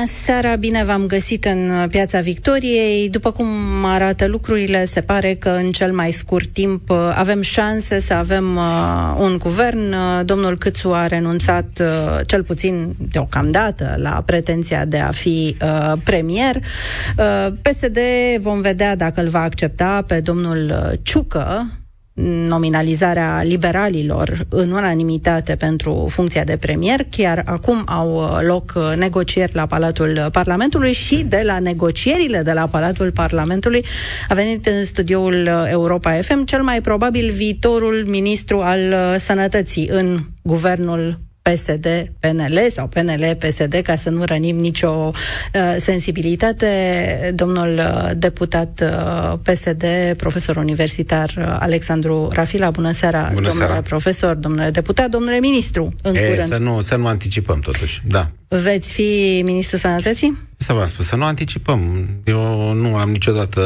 Bună seara, bine v-am găsit în Piața Victoriei. După cum arată lucrurile, se pare că în cel mai scurt timp uh, avem șanse să avem uh, un guvern. Uh, domnul Câțu a renunțat uh, cel puțin deocamdată la pretenția de a fi uh, premier. Uh, PSD vom vedea dacă îl va accepta pe domnul uh, Ciucă, nominalizarea liberalilor în unanimitate pentru funcția de premier. Chiar acum au uh, loc uh, negocieri la Palatul Parlamentului și de la negocierile de la Palatul Parlamentului a venit în studioul uh, Europa FM cel mai probabil viitorul ministru al sănătății în guvernul PSD, PNL sau PNL, PSD, ca să nu rănim nicio uh, sensibilitate. Domnul uh, deputat uh, PSD, profesor universitar uh, Alexandru Rafila, bună seara, bună domnule seara. profesor, domnule deputat, domnule ministru, în e, curând. Să nu, să nu anticipăm totuși, da. Veți fi ministrul sănătății? Să v-am spus, să nu anticipăm. Eu nu am niciodată,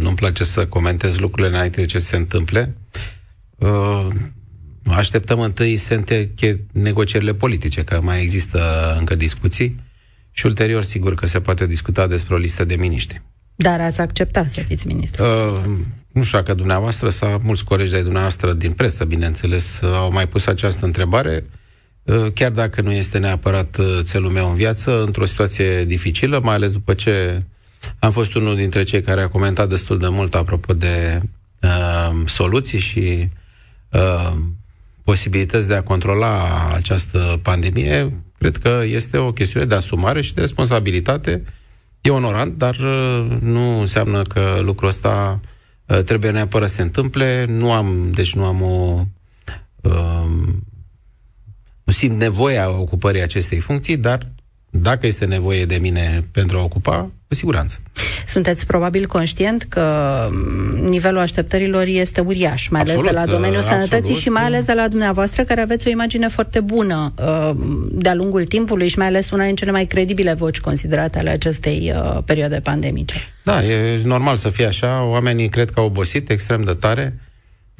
nu-mi place să comentez lucrurile înainte de ce se întâmple. Uh, Așteptăm întâi să înteche negocierile politice, că mai există încă discuții și ulterior sigur că se poate discuta despre o listă de miniștri. Dar ați acceptat să fiți ministru? Uh, nu știu dacă dumneavoastră sau mulți colegi de dumneavoastră din presă, bineînțeles, au mai pus această întrebare. Uh, chiar dacă nu este neapărat uh, țelul meu în viață, într-o situație dificilă, mai ales după ce am fost unul dintre cei care a comentat destul de mult apropo de uh, soluții și uh, posibilități de a controla această pandemie, cred că este o chestiune de asumare și de responsabilitate. E onorant, dar uh, nu înseamnă că lucrul ăsta uh, trebuie neapărat să se întâmple. Nu am, deci nu am o uh, nu simt nevoia ocupării acestei funcții, dar dacă este nevoie de mine pentru a ocupa, cu siguranță. Sunteți probabil conștient că nivelul așteptărilor este uriaș, mai absolut, ales de la domeniul absolut, sănătății și mai ales de la dumneavoastră, care aveți o imagine foarte bună uh, de-a lungul timpului și mai ales una din cele mai credibile voci considerate ale acestei uh, perioade pandemice. Da, e normal să fie așa. Oamenii cred că au obosit extrem de tare.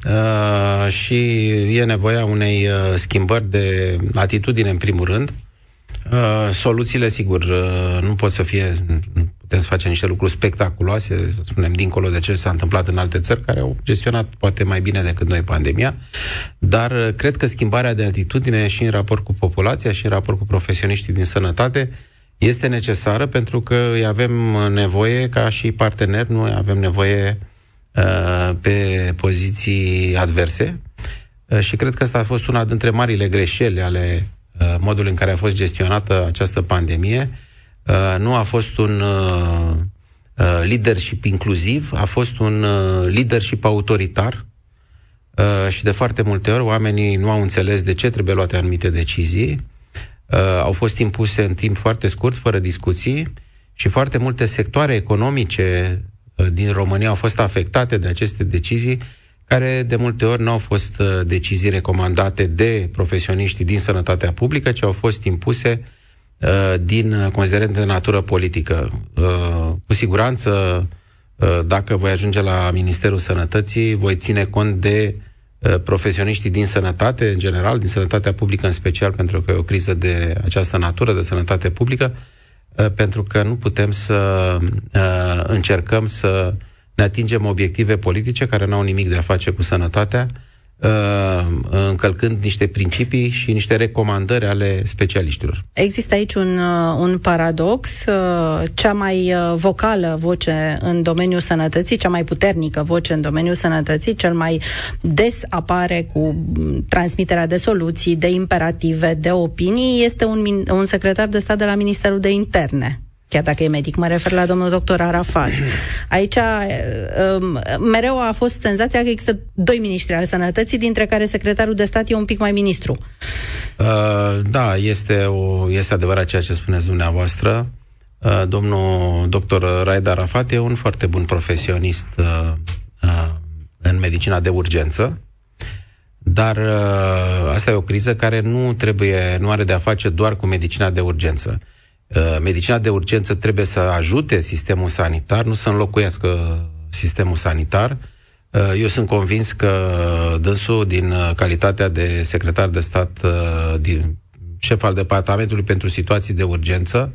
Uh, și e nevoia unei uh, schimbări de atitudine în primul rând. Uh, soluțiile, sigur, uh, nu pot să fie putem să facem niște lucruri spectaculoase, să spunem, dincolo de ce s-a întâmplat în alte țări, care au gestionat poate mai bine decât noi pandemia, dar uh, cred că schimbarea de atitudine și în raport cu populația și în raport cu profesioniștii din sănătate este necesară pentru că îi avem nevoie ca și parteneri, noi avem nevoie uh, pe poziții adverse. Uh, și cred că asta a fost una dintre marile greșeli ale uh, modului în care a fost gestionată această pandemie, Uh, nu a fost un uh, uh, leadership inclusiv, a fost un leadership autoritar. Și de foarte multe ori oamenii nu au înțeles de ce trebuie luate anumite decizii, au fost impuse în timp foarte scurt, fără discuții. Și foarte multe sectoare economice din România au fost afectate de aceste decizii care de multe ori nu au fost decizii recomandate de profesioniștii din sănătatea publică, ci au fost impuse uh, Uh, din considerente de natură politică. Uh, cu siguranță, uh, dacă voi ajunge la Ministerul Sănătății, voi ține cont de profesioniștii din sănătate, în general, din sănătatea publică în special, pentru că e o criză de această natură, de sănătate publică, pentru că nu putem să încercăm să ne atingem obiective politice care nu au nimic de a face cu sănătatea, Uh, încălcând niște principii și niște recomandări ale specialiștilor. Există aici un, uh, un paradox. Uh, cea mai vocală voce în domeniul sănătății, cea mai puternică voce în domeniul sănătății, cel mai des apare cu transmiterea de soluții, de imperative, de opinii, este un, un secretar de stat de la Ministerul de Interne chiar dacă e medic, mă refer la domnul doctor Arafat. Aici um, mereu a fost senzația că există doi miniștri al sănătății, dintre care secretarul de stat e un pic mai ministru. Uh, da, este, o, este adevărat ceea ce spuneți dumneavoastră. Uh, domnul doctor Raed Arafat e un foarte bun profesionist uh, uh, în medicina de urgență, dar uh, asta e o criză care nu trebuie, nu are de a face doar cu medicina de urgență. Uh, medicina de urgență trebuie să ajute sistemul sanitar, nu să înlocuiască sistemul sanitar. eu sunt convins că dânsul, din calitatea de secretar de stat din șef al Departamentului pentru Situații de Urgență,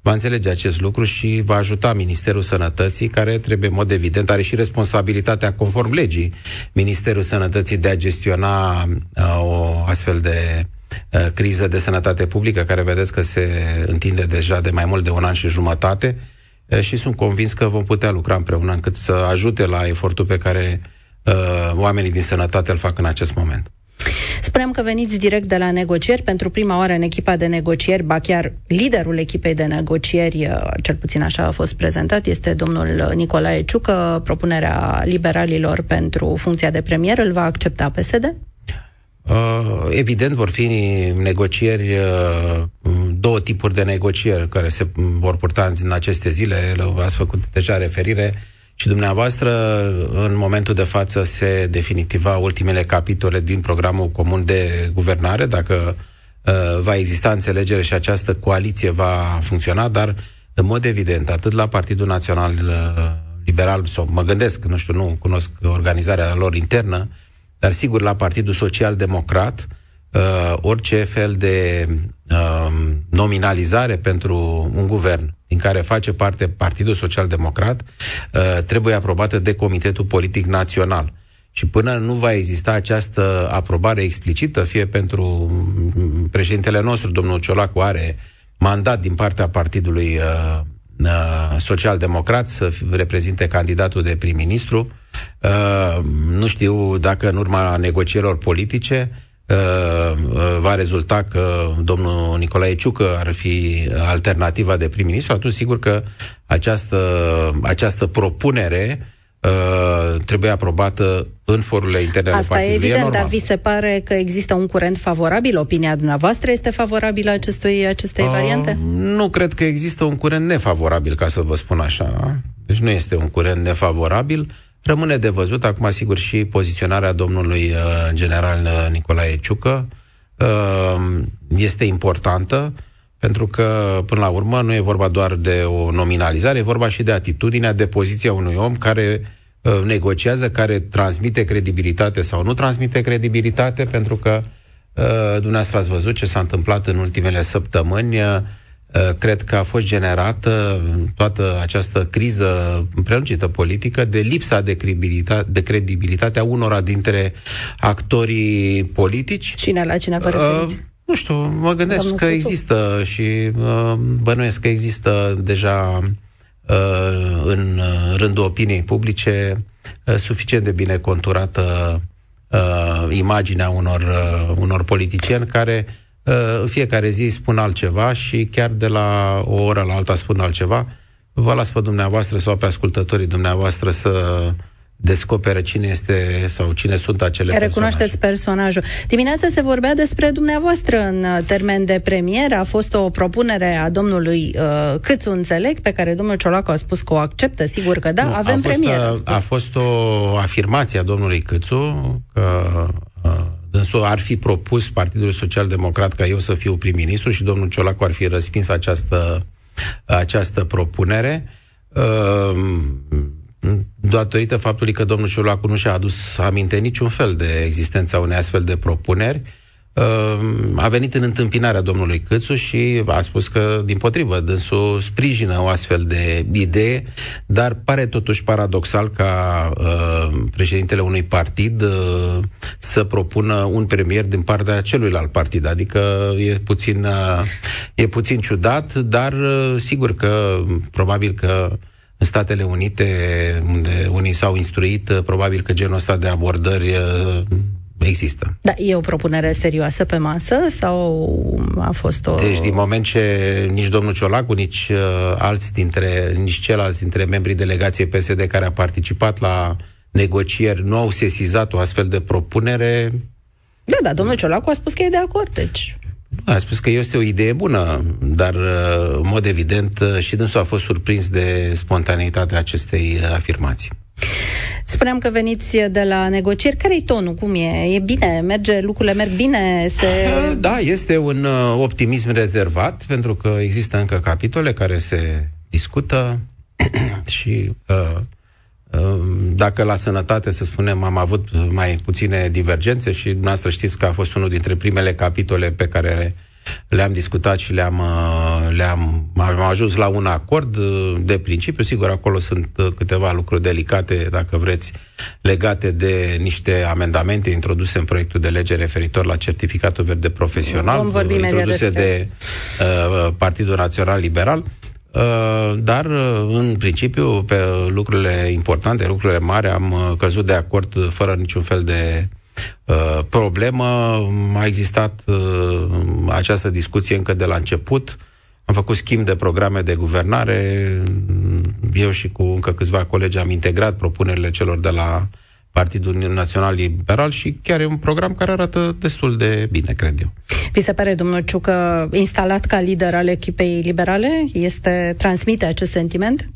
va înțelege acest lucru și va ajuta Ministerul Sănătății, care trebuie, în mod evident, are și responsabilitatea, conform legii, Ministerul Sănătății de a gestiona uh, o astfel de uh, criză de sănătate publică, care vedeți că se întinde deja de mai mult de un an și jumătate uh, și sunt convins că vom putea lucra împreună încât să ajute la efortul pe care uh, oamenii din sănătate îl fac în acest moment. Spuneam că veniți direct de la negocieri, pentru prima oară în echipa de negocieri, ba chiar liderul echipei de negocieri, uh, cel puțin așa a fost prezentat, este domnul Nicolae Ciucă. Propunerea liberalilor pentru funcția de premier îl va accepta PSD? Uh, evident, vor fi negocieri, uh, două tipuri de negocieri care se vor purta în aceste zile. Ați făcut deja referire și dumneavoastră, în momentul de față, se definitiva ultimele capitole din programul comun de guvernare, dacă uh, va exista înțelegere și această coaliție va funcționa, dar, în mod evident, atât la Partidul Național uh, Liberal, sau mă gândesc, nu știu, nu cunosc organizarea lor internă, dar sigur la Partidul Social Democrat, uh, orice fel de uh, nominalizare pentru un guvern din care face parte Partidul Social Democrat, uh, trebuie aprobată de Comitetul Politic Național. Și până nu va exista această aprobare explicită, fie pentru președintele nostru, domnul Ciolacu, are mandat din partea Partidului uh, uh, Social-Democrat să reprezinte candidatul de prim-ministru. Uh, nu știu dacă în urma negocierilor politice Uh, uh, va rezulta că domnul Nicolae Ciucă ar fi alternativa de prim-ministru, atunci sigur că această, această propunere uh, trebuie aprobată în forurile interne Asta ale partidului. Asta e evident, dar vi se pare că există un curent favorabil? Opinia dumneavoastră este favorabilă acestui, acestei uh, variante? Nu cred că există un curent nefavorabil, ca să vă spun așa. Deci nu este un curent nefavorabil. Uh, Rămâne de văzut, acum sigur, și poziționarea domnului uh, general uh, Nicolae Ciucă. Uh, este importantă, pentru că, până la urmă, nu e vorba doar de o nominalizare, e vorba și de atitudinea, de poziția unui om care uh, negociază, care transmite credibilitate sau nu transmite credibilitate, pentru că uh, dumneavoastră ați văzut ce s-a întâmplat în ultimele săptămâni, uh, Uh, cred că a fost generată toată această criză prelungită politică de lipsa de credibilitate, de credibilitate a unora dintre actorii politici. Cine la cine vă uh, referiți? Uh, nu știu, mă gândesc Domnul că Cuțu. există și uh, bănuiesc că există deja uh, în rândul opiniei publice uh, suficient de bine conturată uh, imaginea unor, uh, unor politicieni care Uh, în fiecare zi spun altceva și chiar de la o oră la alta spun altceva. Vă las pe dumneavoastră sau pe ascultătorii dumneavoastră să descoperă cine este sau cine sunt acele Recunoașteți personajul. Dimineața se vorbea despre dumneavoastră în termen de premier. A fost o propunere a domnului uh, Câțu, înțeleg, pe care domnul Ciolacu a spus că o acceptă. Sigur că da, nu, avem a fost, premier. A, a fost o afirmație a domnului Câțu că uh, Dânsul ar fi propus Partidul Social Democrat ca eu să fiu prim-ministru și domnul Ciolacu ar fi răspins această, această propunere. Ehm, datorită faptului că domnul Ciolacu nu și-a adus aminte niciun fel de existența unei astfel de propuneri, Ehm, a venit în întâmpinarea domnului Câțu și a spus că, din potrivă, dânsul sprijină o astfel de idee, dar pare totuși paradoxal ca uh, președintele unui partid uh, să propună un premier din partea celuilalt partid. Adică e puțin, uh, e puțin ciudat, dar uh, sigur că probabil că în Statele Unite, unde unii s-au instruit, uh, probabil că genul ăsta de abordări uh, există. Da, e o propunere serioasă pe masă sau a fost o... Deci din moment ce nici domnul Ciolacu, nici uh, alți dintre, nici ceilalți dintre membrii delegației PSD care a participat la negocieri nu au sesizat o astfel de propunere... Da, da, domnul Ciolacu a spus că e de acord, deci... A spus că este o idee bună, dar uh, în mod evident uh, și dânsul a fost surprins de spontaneitatea acestei afirmații. Spuneam că veniți de la negocieri. Care-i tonul? Cum e? E bine? Merge? Lucrurile merg bine? Se... Da, este un uh, optimism rezervat, pentru că există încă capitole care se discută și uh, uh, dacă la sănătate, să spunem, am avut mai puține divergențe și dumneavoastră știți că a fost unul dintre primele capitole pe care le-am discutat și le-am, uh, le-am am ajuns la un acord uh, de principiu. Sigur, acolo sunt uh, câteva lucruri delicate, dacă vreți, legate de niște amendamente introduse în proiectul de lege referitor la certificatul verde profesional, Vom vorbi introduse de uh, Partidul Național Liberal. Uh, dar, în principiu, pe lucrurile importante, lucrurile mari, am căzut de acord fără niciun fel de Uh, problemă. A existat uh, această discuție încă de la început. Am făcut schimb de programe de guvernare. Eu și cu încă câțiva colegi am integrat propunerile celor de la Partidul Național Liberal și chiar e un program care arată destul de bine, cred eu. Vi se pare, domnul Ciucă, instalat ca lider al echipei liberale? Este, transmite acest sentiment?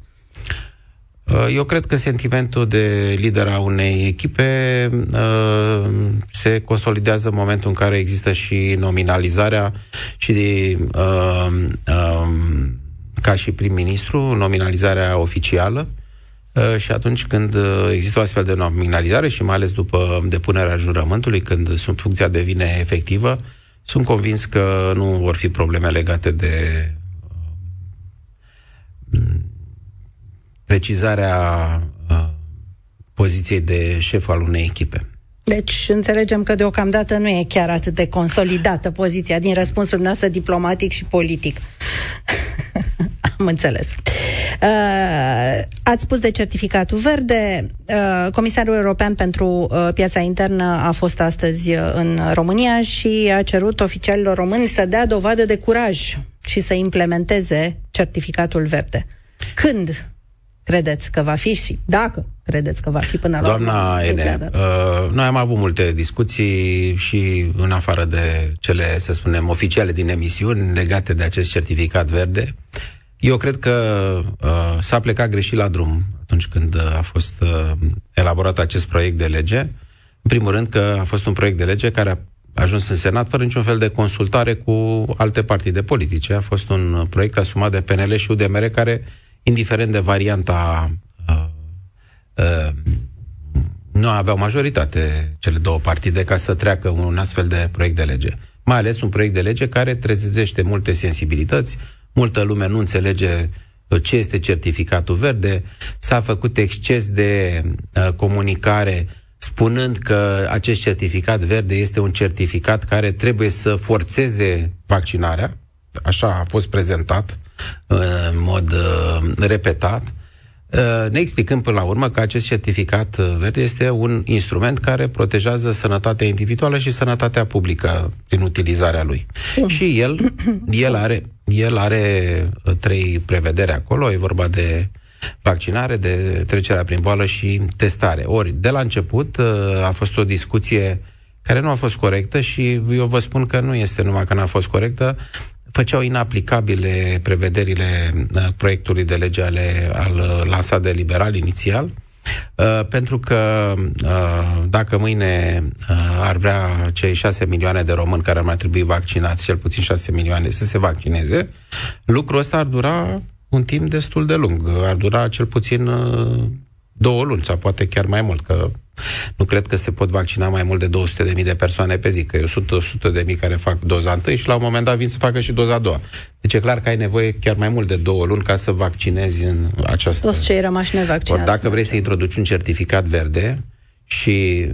Uh, eu cred că sentimentul de lider a unei echipe uh, se consolidează în momentul în care există și nominalizarea și de, uh, uh, ca și prim-ministru, nominalizarea oficială. Uh, și atunci când există o astfel de nominalizare și mai ales după depunerea jurământului, când sunt, funcția devine efectivă, sunt convins că nu vor fi probleme legate de uh, precizarea uh, poziției de șef al unei echipe. Deci înțelegem că deocamdată nu e chiar atât de consolidată poziția din răspunsul nostru diplomatic și politic. Am înțeles. Uh, ați spus de certificatul verde. Uh, Comisarul European pentru uh, Piața Internă a fost astăzi uh, în România și a cerut oficialilor români să dea dovadă de curaj și să implementeze certificatul verde. Când credeți că va fi și dacă credeți că va fi până la Doamna Ene, uh, noi am avut multe discuții și în afară de cele, să spunem, oficiale din emisiuni legate de acest certificat verde. Eu cred că uh, s-a plecat greșit la drum atunci când a fost uh, elaborat acest proiect de lege. În primul rând că a fost un proiect de lege care a ajuns în Senat fără niciun fel de consultare cu alte partide politice. A fost un proiect asumat de PNL și UDMR care indiferent de varianta uh, uh, nu aveau majoritate cele două partide ca să treacă un astfel de proiect de lege. Mai ales un proiect de lege care trezește multe sensibilități, multă lume nu înțelege uh, ce este certificatul verde, s-a făcut exces de uh, comunicare spunând că acest certificat verde este un certificat care trebuie să forțeze vaccinarea, așa a fost prezentat, în mod uh, repetat, uh, ne explicăm până la urmă că acest certificat uh, verde este un instrument care protejează sănătatea individuală și sănătatea publică prin utilizarea lui. și el, el are, el are trei prevederi acolo, e vorba de vaccinare, de trecerea prin boală și testare. Ori, de la început a fost o discuție care nu a fost corectă și eu vă spun că nu este numai că n-a fost corectă, făceau inaplicabile prevederile uh, proiectului de lege ale, al uh, lansat de liberal inițial, uh, pentru că dacă mâine ar vrea cei 6 milioane de români care ar mai trebui vaccinați, cel puțin 6 milioane, să se vaccineze, lucrul ăsta ar dura un timp destul de lung. Ar dura cel puțin două luni sau poate chiar mai mult, că nu cred că se pot vaccina mai mult de 200.000 de persoane pe zi, că e 100, 100 de mii care fac doza întâi și la un moment dat vin să facă și doza a doua. Deci e clar că ai nevoie chiar mai mult de două luni ca să vaccinezi în această... Toți cei rămași nevaccinați. Ori dacă vrei să introduci un certificat verde și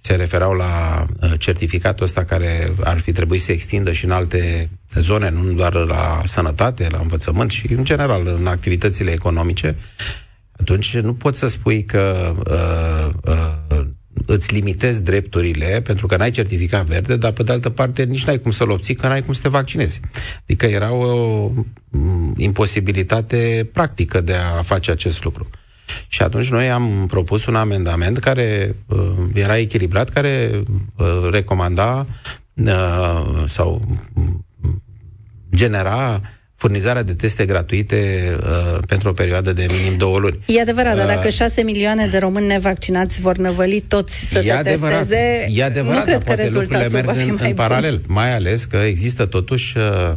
se referau la uh, certificatul ăsta care ar fi trebuit să extindă și în alte zone, nu doar la sănătate, la învățământ și în general în activitățile economice, atunci nu poți să spui că uh, uh, îți limitezi drepturile pentru că n-ai certificat verde, dar pe de altă parte nici n-ai cum să-l obții, că n-ai cum să te vaccinezi. Adică era o mm, imposibilitate practică de a face acest lucru. Și atunci noi am propus un amendament care uh, era echilibrat, care uh, recomanda uh, sau mm, genera furnizarea de teste gratuite uh, pentru o perioadă de minim două luni. E adevărat, uh, dar dacă șase milioane de români nevaccinați vor năvăli toți să se adevărat, testeze, e adevărat, nu cred că rezultatul va fi merg mai în, bun. în paralel, mai ales că există totuși uh,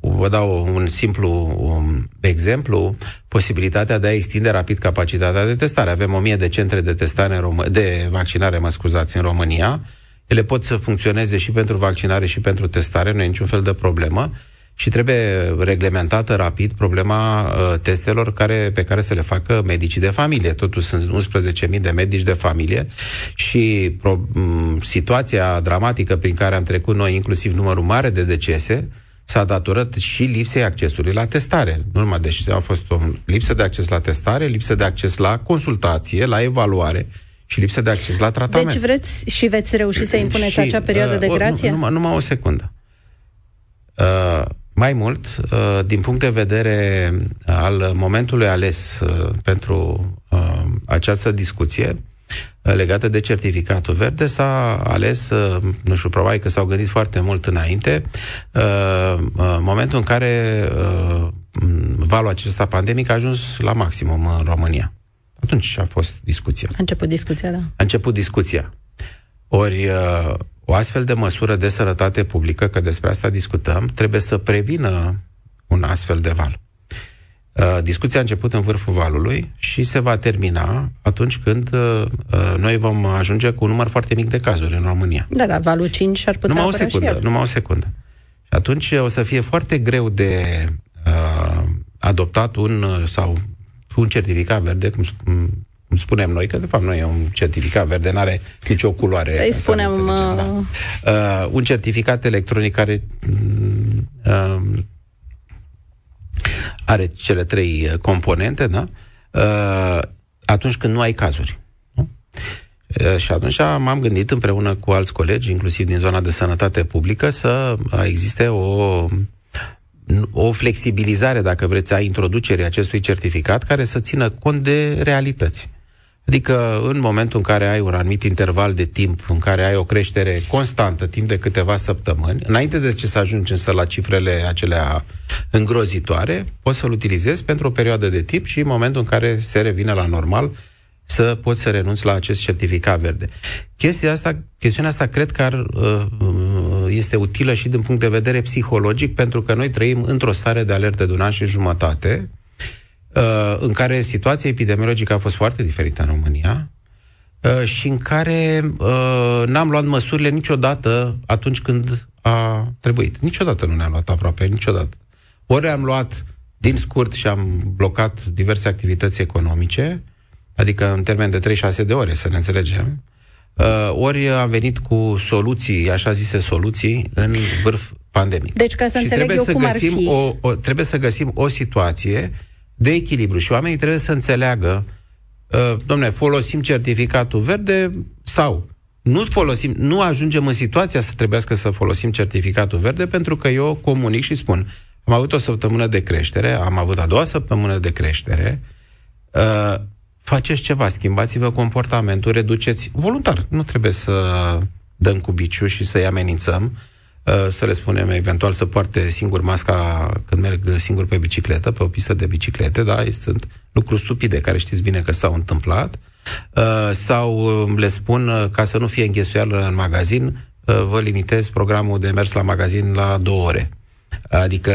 vă dau un simplu um, exemplu, posibilitatea de a extinde rapid capacitatea de testare. Avem o mie de centre de testare în Rom- de vaccinare, mă scuzați, în România. Ele pot să funcționeze și pentru vaccinare și pentru testare, nu e niciun fel de problemă și trebuie reglementată rapid problema uh, testelor care, pe care să le facă medicii de familie. Totuși sunt 11.000 de medici de familie și pro, m- situația dramatică prin care am trecut noi, inclusiv numărul mare de decese, s-a datorat și lipsei accesului la testare. Nu numai deci a fost o lipsă de acces la testare, lipsă de acces la consultație, la evaluare și lipsă de acces la tratament. Deci vreți și veți reuși să impuneți și, acea perioadă uh, de grație? Nu, numai, numai o secundă. Uh, mai mult, uh, din punct de vedere al momentului ales uh, pentru uh, această discuție, legată de certificatul verde, s-a ales, nu știu, probabil că s-au gândit foarte mult înainte, momentul în care valul acesta pandemic a ajuns la maximum în România. Atunci a fost discuția. A început discuția, da. A început discuția. Ori o astfel de măsură de sănătate publică, că despre asta discutăm, trebuie să prevină un astfel de val. Uh, discuția a început în vârful valului și se va termina atunci când uh, uh, noi vom ajunge cu un număr foarte mic de cazuri în România. Da, da, valul 5 ar putea numai o secundă, și el. Numai o secundă. Și atunci o să fie foarte greu de uh, adoptat un sau un certificat verde, cum, cum spunem noi, că de fapt nu e un certificat verde, nu are nicio culoare. Să-i spunem... Să da. uh, un certificat electronic care uh, are cele trei uh, componente, da? Uh, atunci când nu ai cazuri. Nu? Uh, și atunci m-am gândit împreună cu alți colegi, inclusiv din zona de sănătate publică, să existe o o flexibilizare, dacă vreți, a introducerii acestui certificat care să țină cont de realități. Adică în momentul în care ai un anumit interval de timp, în care ai o creștere constantă, timp de câteva săptămâni, înainte de ce să ajungi însă la cifrele acelea îngrozitoare, poți să-l utilizezi pentru o perioadă de timp și în momentul în care se revine la normal, să poți să renunți la acest certificat verde. Chestia asta, chestiunea asta cred că ar, uh, este utilă și din punct de vedere psihologic, pentru că noi trăim într-o stare de alertă de un an și jumătate, Uh, în care situația epidemiologică a fost foarte diferită în România uh, și în care uh, n-am luat măsurile niciodată atunci când a trebuit. Niciodată nu ne-am luat aproape, niciodată. Ori am luat din scurt și am blocat diverse activități economice, adică în termen de 3-6 de ore, să ne înțelegem, ori am venit cu soluții, așa zise soluții, în vârf pandemic. Deci, ca să și înțeleg eu să cum găsim ar fi... O, o, trebuie să găsim o situație de echilibru și oamenii trebuie să înțeleagă, uh, domne, folosim certificatul verde sau nu folosim, nu ajungem în situația să trebuiască să folosim certificatul verde pentru că eu comunic și spun, am avut o săptămână de creștere, am avut a doua săptămână de creștere, uh, faceți ceva, schimbați-vă comportamentul, reduceți voluntar. Nu trebuie să dăm cu biciu și să-i amenințăm. Uh, să le spunem eventual să poarte singur masca când merg singur pe bicicletă, pe o pistă de biciclete, da, sunt lucruri stupide care știți bine că s-au întâmplat, uh, sau um, le spun uh, ca să nu fie înghesuială în magazin, vă limitez programul de mers la magazin la două ore. Adică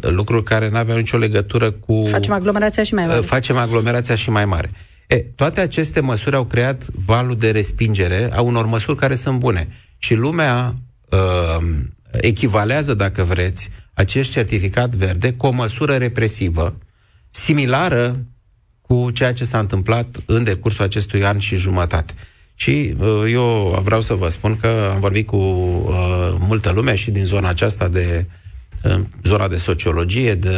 lucruri care nu aveau nicio legătură cu... Facem aglomerația și mai mare. Facem aglomerația și mai mare. E, toate aceste măsuri au creat valul de respingere a unor măsuri care sunt bune. Și lumea uh, echivalează, dacă vreți, acest certificat verde cu o măsură represivă similară cu ceea ce s-a întâmplat în decursul acestui an și jumătate. Și uh, eu vreau să vă spun că am vorbit cu uh, multă lume și din zona aceasta de uh, zona de sociologie, de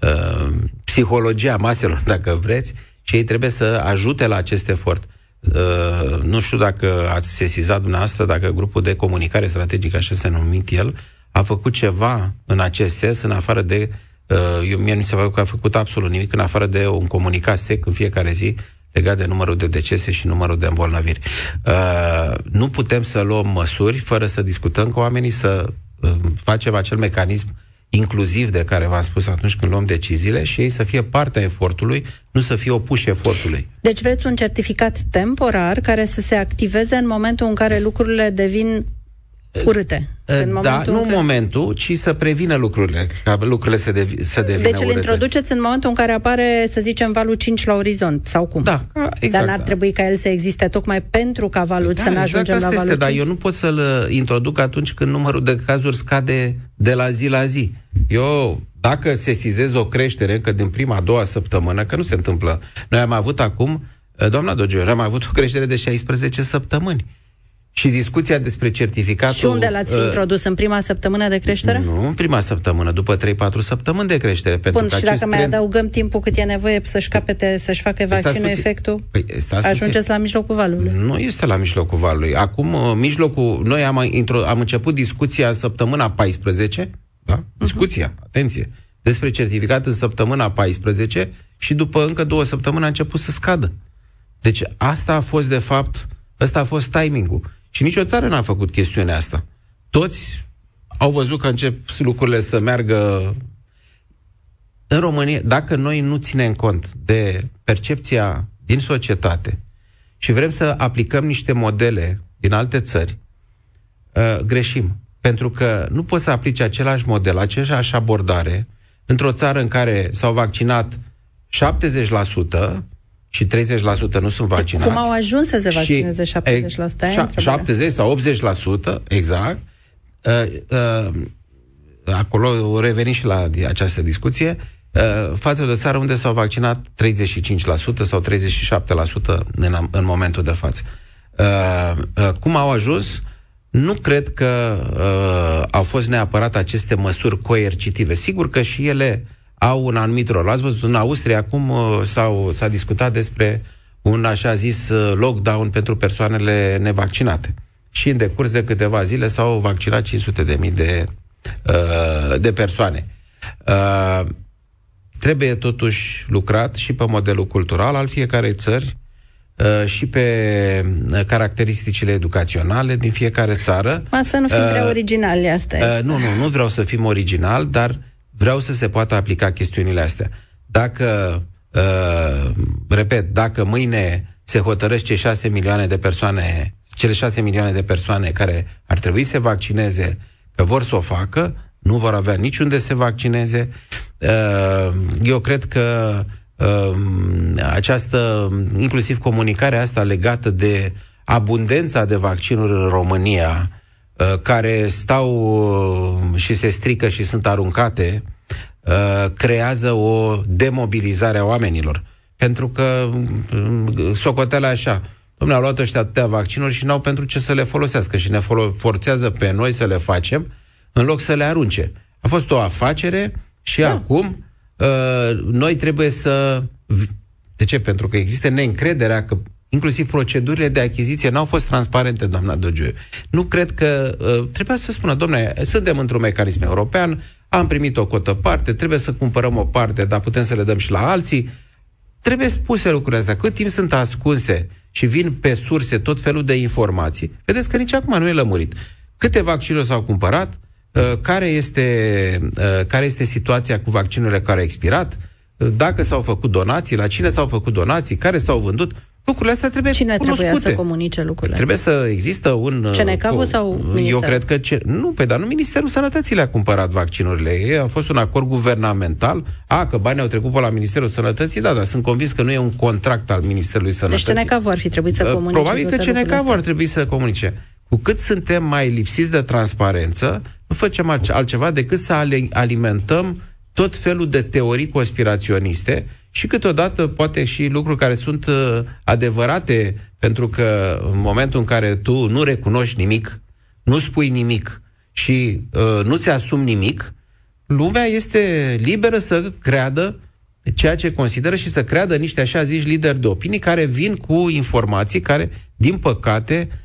uh, psihologia maselor, dacă vreți, și ei trebuie să ajute la acest efort. Uh, nu știu dacă ați sesizat dumneavoastră, dacă grupul de comunicare strategică, așa se numit el, a făcut ceva în acest sens, în afară de uh, eu, mie mi se pare că a făcut absolut nimic, în afară de un comunicat sec în fiecare zi legat de numărul de decese și numărul de îmbolnăviri. Uh, nu putem să luăm măsuri fără să discutăm cu oamenii, să uh, facem acel mecanism inclusiv de care v-am spus atunci când luăm deciziile și ei să fie partea efortului, nu să fie opuși efortului. Deci vreți un certificat temporar care să se activeze în momentul în care lucrurile devin urâte. În da, nu în momentul, ci să prevină lucrurile, ca lucrurile să, devi, să devină Deci îl introduceți în momentul în care apare, să zicem, valul 5 la orizont, sau cum? Da, exact. Dar n-ar trebui ca el să existe tocmai pentru ca valul da, să ne exact ajungem la valul este, 5? Dar eu nu pot să-l uh, introduc atunci când numărul de cazuri scade de la zi la zi. Eu, dacă sesizez o creștere încă din prima, a doua săptămână, că nu se întâmplă, noi am avut acum, uh, doamna Dogeu, am avut o creștere de 16 săptămâni. Și discuția despre certificatul... Și unde l-ați uh, introdus? În prima săptămână de creștere? Nu, în prima săptămână, după 3-4 săptămâni de creștere. Pentru Bun, că și dacă trend... mai adăugăm timpul cât e nevoie să-și capete, să-și facă vaccinul efectul, păi, ajungeți la mijlocul valului. Nu este la mijlocul valului. Acum, uh, mijlocul... Noi am, intro, am început discuția în săptămâna 14, da? Mhm. Discuția, uh-huh. atenție, despre certificat în săptămâna 14 și după încă două săptămâni a început să scadă. Deci asta a fost, de fapt, ăsta a fost timingul. Și nicio țară n-a făcut chestiunea asta. Toți au văzut că încep lucrurile să meargă în România, dacă noi nu ținem cont de percepția din societate și vrem să aplicăm niște modele din alte țări, uh, greșim. Pentru că nu poți să aplici același model, aceeași abordare într-o țară în care s-au vaccinat 70% și 30% nu sunt vaccinați. Cum au ajuns să se vaccineze și, 70%? 70 sau 80%, exact. Uh, uh, acolo reveni și la această discuție, uh, față de o țară unde s-au vaccinat 35% sau 37% în, în momentul de față. Uh, uh, cum au ajuns? Nu cred că uh, au fost neapărat aceste măsuri coercitive. Sigur că și ele au un anumit rol. Ați văzut, în Austria acum uh, s-au, s-a discutat despre un așa zis uh, lockdown pentru persoanele nevaccinate. Și în decurs de câteva zile s-au vaccinat 500 de mii de, uh, de persoane. Trebuie totuși lucrat și pe modelul cultural al fiecarei țări, și pe caracteristicile educaționale din fiecare țară. Ma să nu fim uh, prea originali, asta este. Uh, nu, nu, nu vreau să fim original, dar vreau să se poată aplica chestiunile astea. Dacă, uh, repet, dacă mâine se hotărăsc cei șase milioane de persoane, cele șase milioane de persoane care ar trebui să se vaccineze, că vor să o facă, nu vor avea niciunde să se vaccineze. Uh, eu cred că uh, această, inclusiv comunicarea asta legată de abundența de vaccinuri în România, Uh, care stau uh, și se strică și sunt aruncate, uh, creează o demobilizare a oamenilor. Pentru că socoteala așa, domnule, au luat ăștia atâtea vaccinuri și n-au pentru ce să le folosească și ne forțează pe noi să le facem în loc să le arunce. A fost o afacere și da. acum uh, noi trebuie să... De ce? Pentru că există neîncrederea că inclusiv procedurile de achiziție n-au fost transparente, doamna Dogiu. Nu cred că uh, trebuia să spună, domnule, suntem într-un mecanism european, am primit o cotă parte, trebuie să cumpărăm o parte, dar putem să le dăm și la alții. Trebuie spuse lucrurile astea. Cât timp sunt ascunse și vin pe surse tot felul de informații, vedeți că nici acum nu e lămurit. Câte vaccinuri s-au cumpărat, uh, care este, uh, care este situația cu vaccinurile care au expirat, uh, dacă s-au făcut donații, la cine s-au făcut donații, care s-au vândut, Lucrurile astea trebuie Cine cunoscute. trebuia să comunice lucrurile Trebuie să există un... CNCAV sau minister? Eu cred că... Ce, nu, pe dar nu Ministerul Sănătății le-a cumpărat vaccinurile. E, a fost un acord guvernamental. A, că banii au trecut pe la Ministerul Sănătății, da, dar sunt convins că nu e un contract al Ministerului deci Sănătății. Deci CNCAV ar fi trebuit să comunice Probabil că CNCAV ar trebui să comunice. Cu cât suntem mai lipsiți de transparență, nu facem altceva decât să alimentăm tot felul de teorii conspiraționiste și câteodată poate și lucruri care sunt uh, adevărate, pentru că în momentul în care tu nu recunoști nimic, nu spui nimic și uh, nu ți asumi nimic, lumea este liberă să creadă ceea ce consideră și să creadă niște așa zici lideri de opinii care vin cu informații care, din păcate, uh,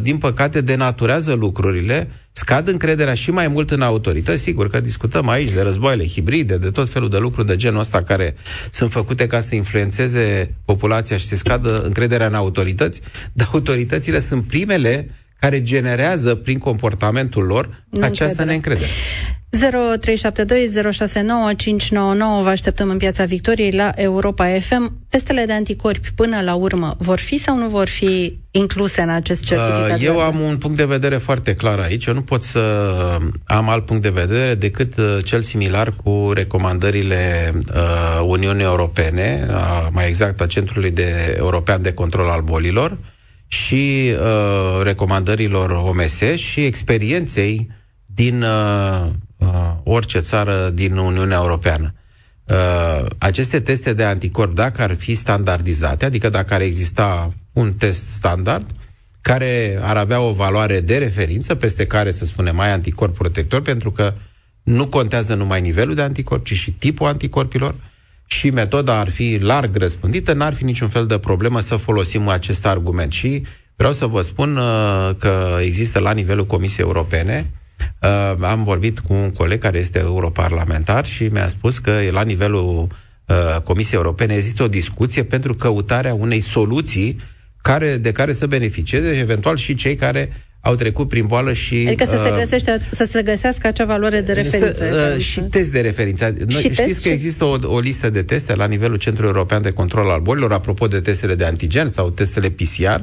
din păcate, denaturează lucrurile, scad încrederea și mai mult în autorități. Sigur că discutăm aici de războaiele hibride, de tot felul de lucruri de genul ăsta care sunt făcute ca să influențeze populația și să scadă încrederea în autorități, dar autoritățile sunt primele care generează prin comportamentul lor această neîncredere. Vă așteptăm în Piața Victoriei la Europa FM. Testele de anticorpi până la urmă vor fi sau nu vor fi incluse în acest certificat? Eu am un punct de vedere foarte clar aici. Eu nu pot să am alt punct de vedere decât uh, cel similar cu recomandările uh, Uniunii Europene, uh, mai exact a Centrului de European de Control al Bolilor și uh, recomandărilor OMS și experienței din uh, uh, orice țară din Uniunea Europeană. Uh, aceste teste de anticorp, dacă ar fi standardizate, adică dacă ar exista un test standard, care ar avea o valoare de referință, peste care, să spunem, mai anticorp protector, pentru că nu contează numai nivelul de anticorp, ci și tipul anticorpilor și metoda ar fi larg răspândită, n-ar fi niciun fel de problemă să folosim acest argument. Și vreau să vă spun uh, că există la nivelul Comisiei Europene Uh, am vorbit cu un coleg care este europarlamentar și mi-a spus că la nivelul uh, Comisiei Europene există o discuție pentru căutarea unei soluții care, de care să beneficieze eventual și cei care au trecut prin boală și... Adică să, se, uh, găsește, să se găsească acea valoare de referință. Să, uh, și test de referință. Noi, și știți test că și... există o, o listă de teste la nivelul Centrului European de Control al Bolilor, apropo de testele de antigen sau testele PCR.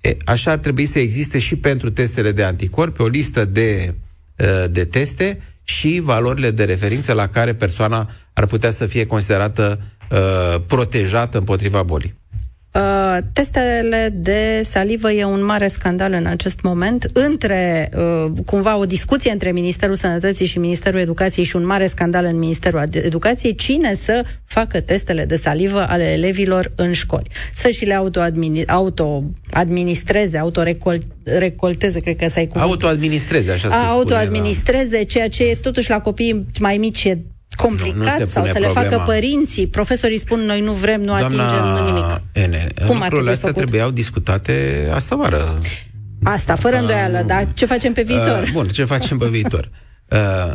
E, așa ar trebui să existe și pentru testele de anticorpi o listă de uh, Uh, de teste și valorile de referință la care persoana ar putea să fie considerată uh, protejată împotriva bolii. Uh, testele de salivă e un mare scandal în acest moment, între uh, cumva o discuție între Ministerul Sănătății și Ministerul Educației și un mare scandal în Ministerul Educației, cine să facă testele de salivă ale elevilor în școli. Să și le auto-administreze, auto-recolteze, cred că să ai cum. Auto-administreze, așa se Auto-administreze, spune, da. ceea ce e totuși la copii mai mici e complicat nu, nu sau să problema. le facă părinții. Profesorii spun noi nu vrem, nu Doamna atingem nimic. Ene, Cum lucrurile astea făcut? trebuiau discutate asta vară. Asta, fără asta, îndoială, dar ce facem pe viitor? Uh, bun, ce facem pe viitor? Uh,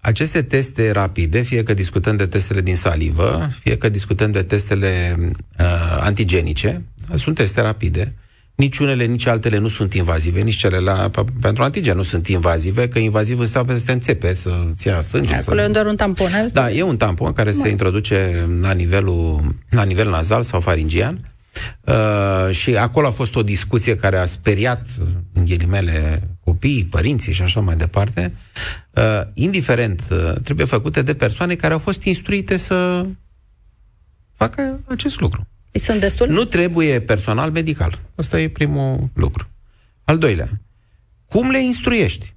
aceste teste rapide, fie că discutăm de testele din salivă, fie că discutăm de testele uh, antigenice, sunt teste rapide, nici unele, nici altele nu sunt invazive, nici cele la, pentru antigen nu sunt invazive, că invaziv înseamnă să te înțepe, să-ți ia sânge. Acolo să... e doar un tampon, el? Da, e un tampon care Bun. se introduce la, nivelul, la nivel nazal sau faringian. Uh, și acolo a fost o discuție care a speriat, în ghilimele, copiii, părinții și așa mai departe. Uh, indiferent, uh, trebuie făcute de persoane care au fost instruite să facă acest lucru. Sunt destul? Nu trebuie personal medical. Asta e primul lucru. Al doilea, cum le instruiești?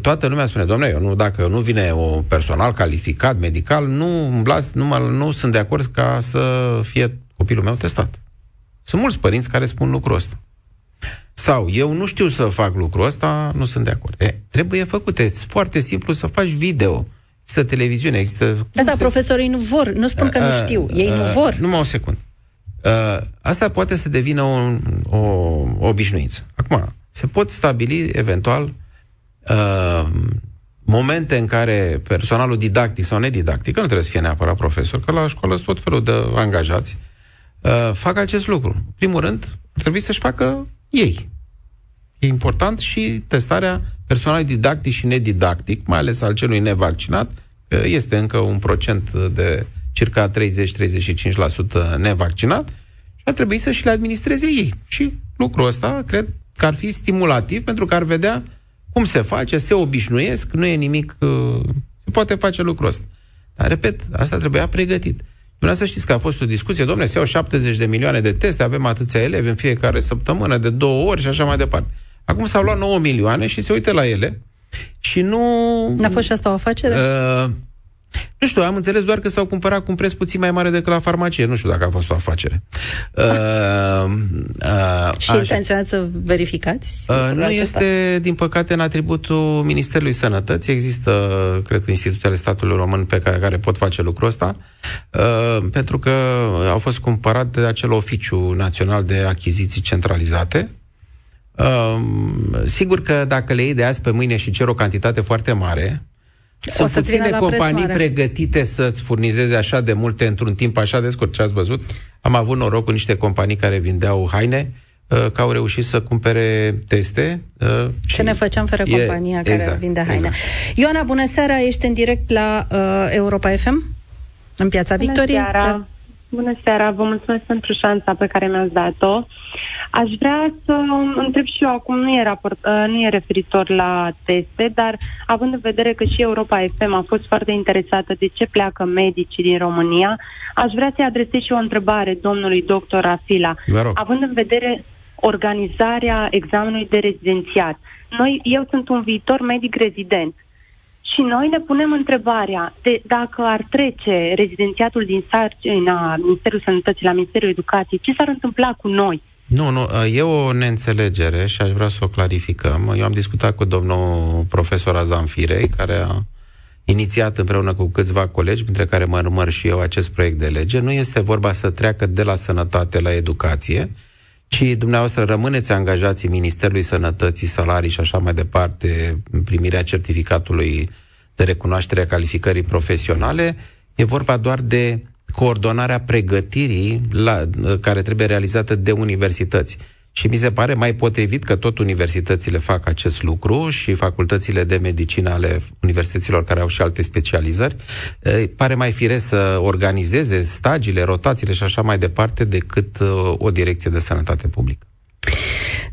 Toată lumea spune, domnule, eu nu, dacă nu vine o personal calificat, medical, nu, umblați, nu, mă, nu sunt de acord ca să fie copilul meu testat. Sunt mulți părinți care spun lucrul ăsta. Sau, eu nu știu să fac lucrul ăsta, nu sunt de acord. E, trebuie făcut. E foarte simplu să faci video Există televiziune, există... Da, da, se... profesorii nu vor, nu spun că uh, nu știu, ei uh, nu vor. Numai o secundă. Uh, asta poate să devină o, o, o obișnuință. Acum, se pot stabili eventual uh, momente în care personalul didactic sau nedidactic, că nu trebuie să fie neapărat profesor, că la școală sunt tot felul de angajați, uh, fac acest lucru. În primul rând, ar trebui să-și facă ei. E important și testarea personalului didactic și nedidactic, mai ales al celui nevaccinat, este încă un procent de circa 30-35% nevaccinat și ar trebui să și le administreze ei. Și lucrul ăsta cred că ar fi stimulativ pentru că ar vedea cum se face, se obișnuiesc, nu e nimic, uh, se poate face lucrul ăsta. Dar, repet, asta trebuia pregătit. Vreau să știți că a fost o discuție, domnule, se iau 70 de milioane de teste, avem atâția elevi în fiecare săptămână, de două ori și așa mai departe. Acum s-au luat 9 milioane și se uită la ele și nu... N-a fost și asta o afacere? Uh, nu știu, am înțeles doar că s-au cumpărat cu un preț puțin mai mare decât la farmacie. Nu știu dacă a fost o afacere. Uh, uh, și intenționați să verificați? Uh, nu este, din păcate, în atributul Ministerului Sănătății. Există, cred că, instituțiile statului român pe care, care pot face lucrul ăsta, uh, pentru că au fost cumpărate de acel oficiu național de achiziții centralizate, Uh, sigur că dacă le iei de azi pe mâine și cer o cantitate foarte mare, sunt puține companii pregătite să-ți furnizeze așa de multe într-un timp așa de scurt. Ce ați văzut? Am avut noroc cu niște companii care vindeau haine uh, că au reușit să cumpere teste. Uh, Ce ne făceam fără e, compania care exact, vinde haine. Exact. Ioana, bună seara, ești în direct la uh, Europa FM, în Piața bună Victoriei. Seara. Da. Bună seara, vă mulțumesc pentru șansa pe care mi-ați dat-o. Aș vrea să întreb și eu, acum nu e, raport, uh, nu e referitor la teste, dar având în vedere că și Europa FM a fost foarte interesată de ce pleacă medicii din România, aș vrea să-i adresez și o întrebare domnului doctor Afila. Având în vedere organizarea examenului de rezidențiat. Noi, eu sunt un viitor medic rezident și noi ne punem întrebarea de dacă ar trece rezidențiatul din sarcina Ministerul Sănătății la Ministerul Educației, ce s-ar întâmpla cu noi? Nu, nu, e o neînțelegere și aș vrea să o clarificăm. Eu am discutat cu domnul profesor Azam Firei, care a inițiat împreună cu câțiva colegi, dintre care mă număr și eu acest proiect de lege. Nu este vorba să treacă de la sănătate la educație, ci dumneavoastră rămâneți angajații Ministerului Sănătății, salarii și așa mai departe, primirea certificatului de recunoaștere a calificării profesionale, e vorba doar de coordonarea pregătirii la, care trebuie realizată de universități. Și mi se pare mai potrivit că tot universitățile fac acest lucru și facultățile de medicină ale universităților care au și alte specializări, pare mai firesc să organizeze stagiile, rotațiile și așa mai departe decât o direcție de sănătate publică.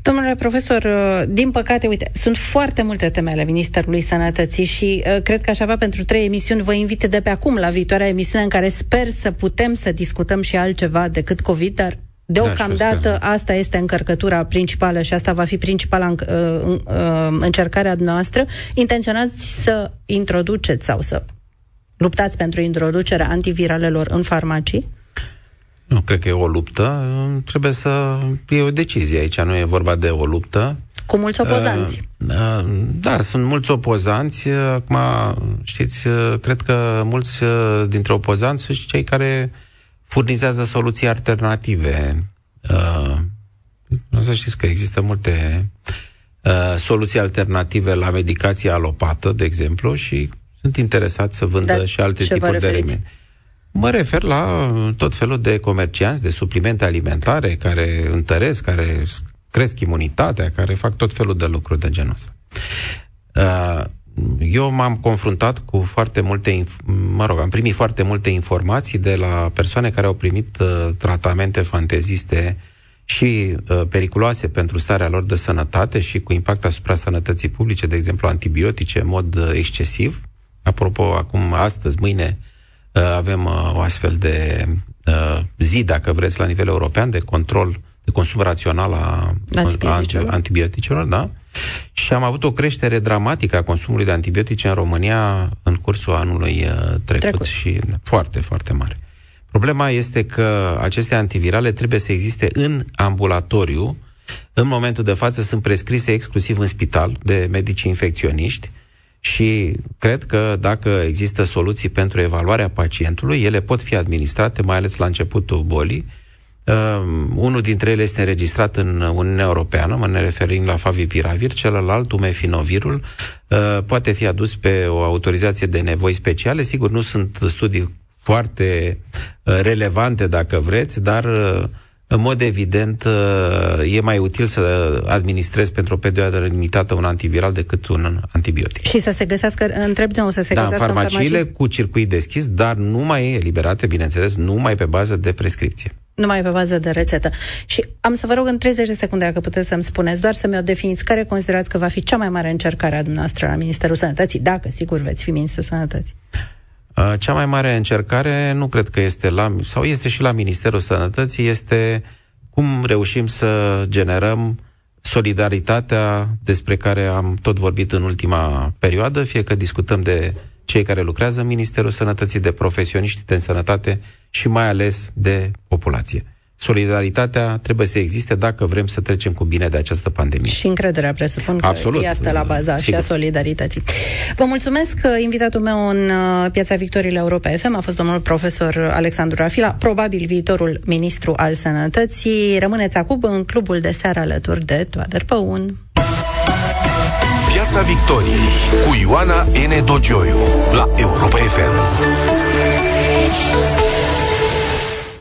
Domnule profesor, uh, din păcate, uite, sunt foarte multe teme ale Ministerului Sănătății și uh, cred că aș avea pentru trei emisiuni, vă invite de pe acum la viitoarea emisiune în care sper să putem să discutăm și altceva decât COVID, dar Deocamdată da, asta este încărcătura principală și asta va fi principala uh, uh, încercarea noastră. Intenționați să introduceți sau să luptați pentru introducerea antiviralelor în farmacii? Nu cred că e o luptă, trebuie să... E o decizie aici, nu e vorba de o luptă. Cu mulți opozanți. Uh, uh, da, sunt mulți opozanți. Acum, știți, uh, cred că mulți uh, dintre opozanți sunt și cei care furnizează soluții alternative. Uh, să știți că există multe uh, soluții alternative la medicație alopată, de exemplu, și sunt interesați să vândă da, și alte tipuri de remedii. Mă refer la tot felul de comercianți de suplimente alimentare care întăresc, care cresc imunitatea, care fac tot felul de lucruri de genul ăsta. Uh, eu m-am confruntat cu foarte multe, mă rog, am primit foarte multe informații de la persoane care au primit uh, tratamente fanteziste și uh, periculoase pentru starea lor de sănătate și cu impact asupra sănătății publice, de exemplu antibiotice în mod uh, excesiv. Apropo, acum, astăzi, mâine, uh, Uh, avem uh, o astfel de uh, zi, dacă vreți, la nivel european, de control, de consum rațional a antibioticelor, antibioticelor da? Și am avut o creștere dramatică a consumului de antibiotice în România în cursul anului trecut, trecut. și foarte, foarte mare. Problema este că aceste antivirale trebuie să existe în ambulatoriu. În momentul de față sunt prescrise exclusiv în spital de medici infecționiști și cred că dacă există soluții pentru evaluarea pacientului, ele pot fi administrate, mai ales la începutul bolii. Uh, unul dintre ele este înregistrat în Uniunea Europeană, mă ne referim la favipiravir, celălalt, umefinovirul, uh, poate fi adus pe o autorizație de nevoi speciale. Sigur, nu sunt studii foarte uh, relevante, dacă vreți, dar uh, în mod evident, uh, e mai util să administrezi pentru o perioadă limitată un antiviral decât un antibiotic. Și să se găsească, întreb de să se da, găsească în farmaciile în cu circuit deschis, dar nu mai eliberate, bineînțeles, numai pe bază de prescripție. Numai pe bază de rețetă. Și am să vă rog în 30 de secunde, dacă puteți să-mi spuneți, doar să mi-o definiți, care considerați că va fi cea mai mare încercare a dumneavoastră la Ministerul Sănătății, dacă, sigur, veți fi Ministrul Sănătății. Uh, cea mai mare încercare nu cred că este la, sau este și la Ministerul Sănătății, este cum reușim să generăm solidaritatea despre care am tot vorbit în ultima perioadă, fie că discutăm de cei care lucrează în Ministerul Sănătății, de profesioniști de sănătate și mai ales de populație solidaritatea trebuie să existe dacă vrem să trecem cu bine de această pandemie. Și încrederea, presupun că Absolut. este la baza Sigur. și a solidarității. Vă mulțumesc că invitatul meu în uh, Piața Victoriei Europa FM a fost domnul profesor Alexandru Rafila, probabil viitorul ministru al sănătății. Rămâneți acum în clubul de seară alături de Toader Păun. Piața Victoriei cu Ioana N. Dogioiu la Europa FM.